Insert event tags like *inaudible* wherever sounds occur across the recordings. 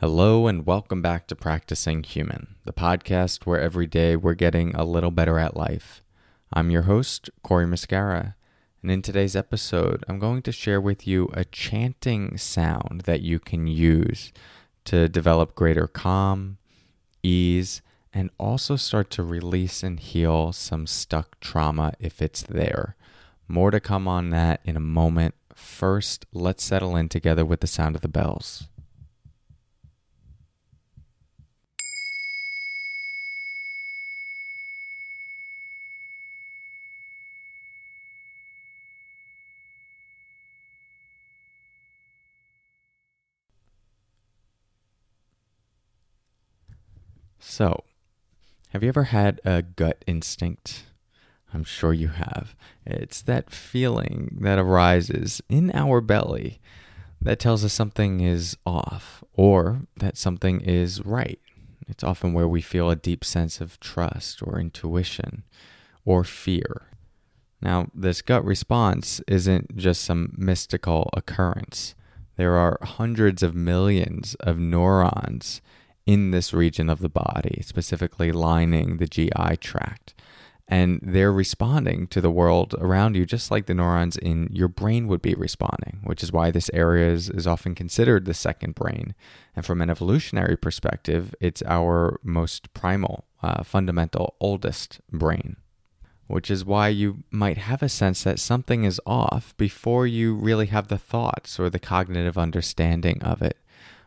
Hello, and welcome back to Practicing Human, the podcast where every day we're getting a little better at life. I'm your host, Cory Muscara, and in today's episode, I'm going to share with you a chanting sound that you can use to develop greater calm, ease, and also start to release and heal some stuck trauma if it's there. More to come on that in a moment. First, let's settle in together with the sound of the bells. So, have you ever had a gut instinct? I'm sure you have. It's that feeling that arises in our belly that tells us something is off or that something is right. It's often where we feel a deep sense of trust or intuition or fear. Now, this gut response isn't just some mystical occurrence. There are hundreds of millions of neurons in this region of the body, specifically lining the GI tract. And they're responding to the world around you just like the neurons in your brain would be responding, which is why this area is, is often considered the second brain. And from an evolutionary perspective, it's our most primal, uh, fundamental, oldest brain which is why you might have a sense that something is off before you really have the thoughts or the cognitive understanding of it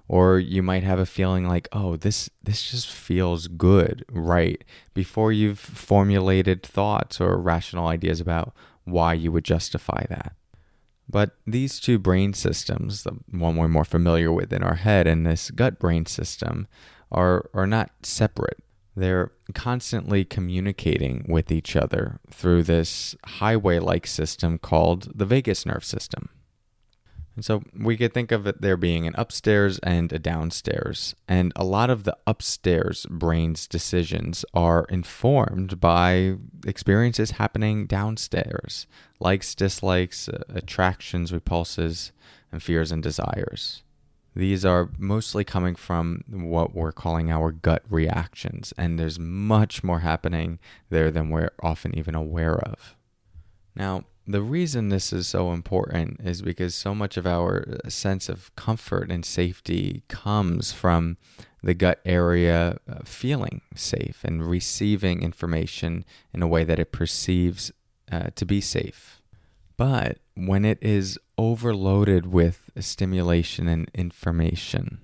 or you might have a feeling like oh this this just feels good right? Before you've formulated thoughts or rational ideas about why you would justify that. But these two brain systems the one we're more familiar with in our head and this gut brain system are are not separate. They're constantly communicating with each other through this highway like system called the vagus nerve system and so we could think of it there being an upstairs and a downstairs. And a lot of the upstairs brain's decisions are informed by experiences happening downstairs likes, dislikes, uh, attractions, repulses, and fears and desires. These are mostly coming from what we're calling our gut reactions, and there's much more happening there than we're often even aware of. Now, the reason this is so important is because so much of our sense of comfort and safety comes from the gut area uh, feeling safe and receiving information in a way that it perceives uh, to be safe. But when it is overloaded with stimulation and information,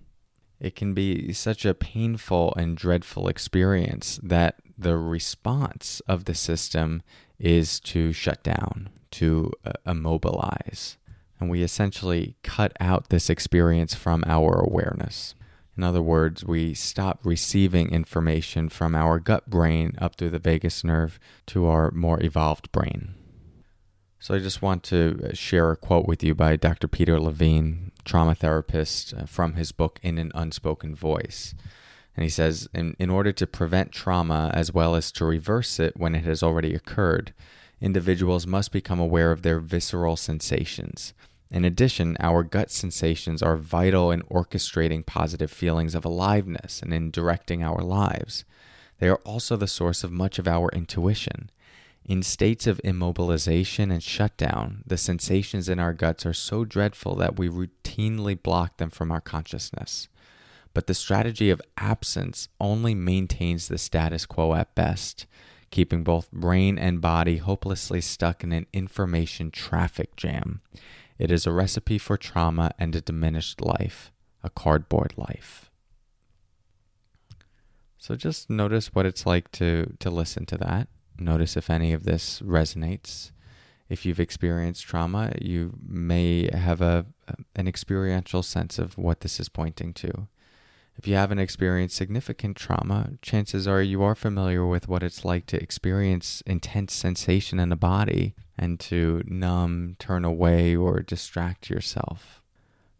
it can be such a painful and dreadful experience that the response of the system is to shut down, to uh, immobilize. And we essentially cut out this experience from our awareness. In other words, we stop receiving information from our gut brain up through the vagus nerve to our more evolved brain. So I just want to uh, share a quote with you by Dr. Peter Levine, trauma therapist, uh, from his book In an Unspoken Voice. And he says, in, in order to prevent trauma as well as to reverse it when it has already occurred, individuals must become aware of their visceral sensations. In addition, our gut sensations are vital in orchestrating positive feelings of aliveness and in directing our lives. They are also the source of much of our intuition. In states of immobilization and shutdown, the sensations in our guts are so dreadful that we routinely block them from our consciousness. But the strategy of absence only maintains the status quo at best keeping both brain and body hopelessly stuck in an information traffic jam. It is a recipe for trauma and a diminished life, a cardboard life. So just notice what it's like to, to listen to that. Notice if any of this resonates. If you've experienced trauma, you may have a, an experiential sense of what this is pointing to. If you haven't experienced significant trauma, chances are you are familiar with what it's like to experience intense sensation in the body and to numb, turn away, or distract yourself.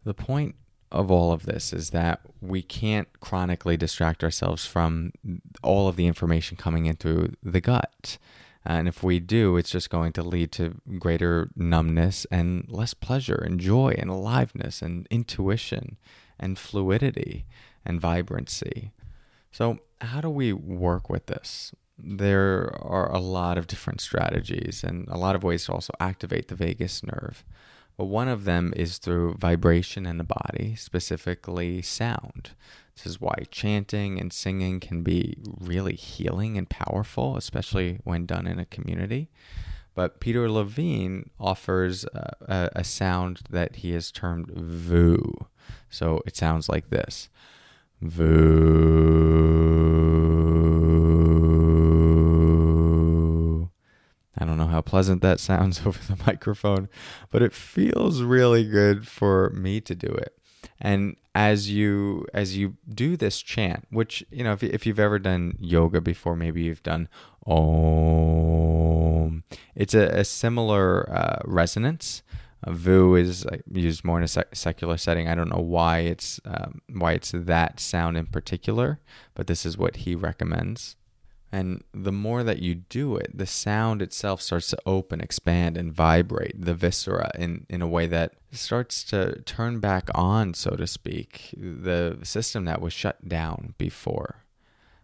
The point of all of this is that we can't chronically distract ourselves from all of the information coming in through the gut. And if we do, it's just going to lead to greater numbness and less pleasure and joy and aliveness and intuition and fluidity. And vibrancy. So, how do we work with this? There are a lot of different strategies and a lot of ways to also activate the vagus nerve. But one of them is through vibration in the body, specifically sound. This is why chanting and singing can be really healing and powerful, especially when done in a community. But Peter Levine offers a, a, sound that he has termed VOO. So it sounds like this VOO. I don't know how pleasant that sounds *laughs* over the microphone, but it feels really good for me to do it. And as you as you do this chant, which you know, if if you've ever done yoga before, maybe you've done Om. It's a, a similar uh, resonance. VOO is used more in a sec- secular setting. I don't know why it's um, why it's that sound in particular, but this is what he recommends. And the more that you do it, the sound itself starts to open, expand, and vibrate the viscera in, in a way that starts to turn back on, so to speak, the system that was shut down before.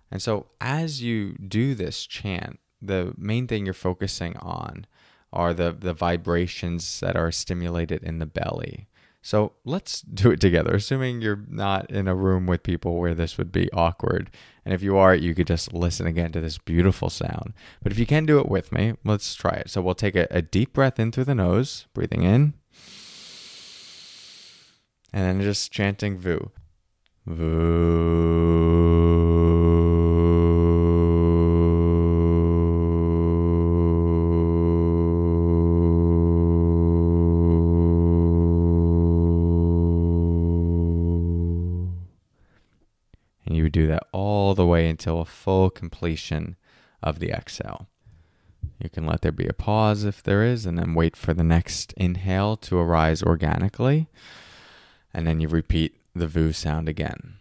And so, as you do this chant, the main thing you're focusing on are the, the vibrations that are stimulated in the belly. So let's *laughs* do it together, assuming you're not in a room with people where this would be awkward. And if you are, you could just listen again to this beautiful sound. But if you can do it with me, let's try it. So we'll take a, a deep breath in through the nose, breathing in, and then just chanting VOO. VOO. That all the way until a full completion of the exhale. You can let there be a pause if there is, and then wait for the next inhale to arise organically. And then you repeat the VOO sound again.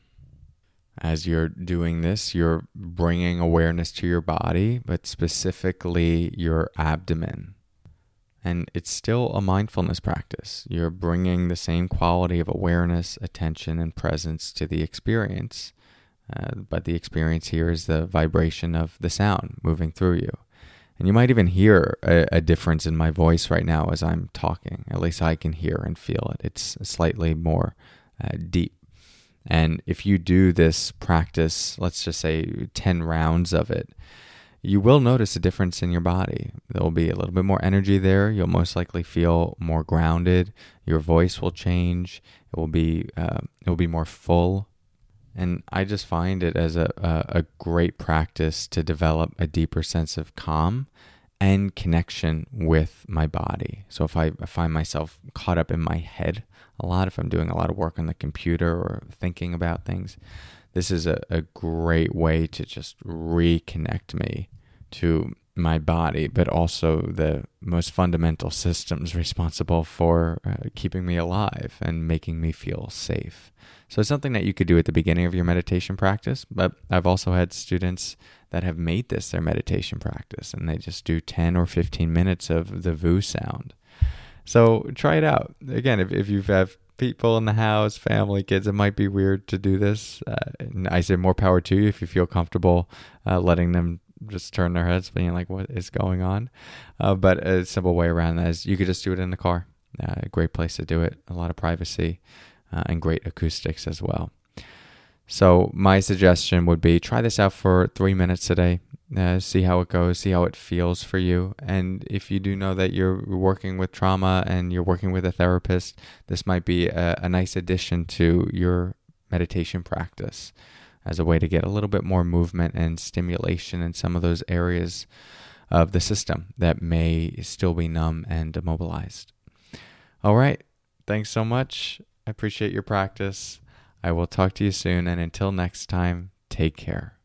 As you're doing this, you're bringing awareness to your body, but specifically your abdomen. And it's still a mindfulness practice. You're bringing the same quality of awareness, attention, and presence to the experience uh, but the experience here is the vibration of the sound moving through you. And you might even hear a, a, difference in my voice right now as I'm talking. At least I can hear and feel it. It's slightly more uh, deep. And if you do this practice, let's just say 10 rounds of it, you will notice a difference in your body. There will be a little bit more energy there. You'll most likely feel more grounded. Your voice will change. It will be uh, it will be more full and I just find it as a, a, a, great practice to develop a deeper sense of calm and connection with my body. So if I find myself caught up in my head a lot, if I'm doing a lot of work on the computer or thinking about things, this is a, a great way to just reconnect me to my body, but also the most fundamental systems responsible for uh, keeping me alive and making me feel safe. So it's something that you could do at the beginning of your meditation practice, but I've also had students that have made this their meditation practice and they just do 10 or 15 minutes of the VOO sound. So try it out. Again, if, if you have people in the house, family, kids, it might be weird to do this. Uh, I say more power to you if you feel comfortable uh, letting them just turn their heads, being like, "What is going on?" Uh, but a simple way around that is you could just do it in the car. Uh, a great place to do it. A lot of privacy uh, and great acoustics as well. So my suggestion would be try this out for three minutes today. Uh, see how it goes, see how it feels for you. And if you do know that you're working with trauma and you're working with a therapist, this might be a, a nice addition to your meditation practice as a way to get a little bit more movement and stimulation in some of those areas of the system that may still be numb and immobilized. All right. Thanks so much. I appreciate your practice. I will talk to you soon. And until next time, take care.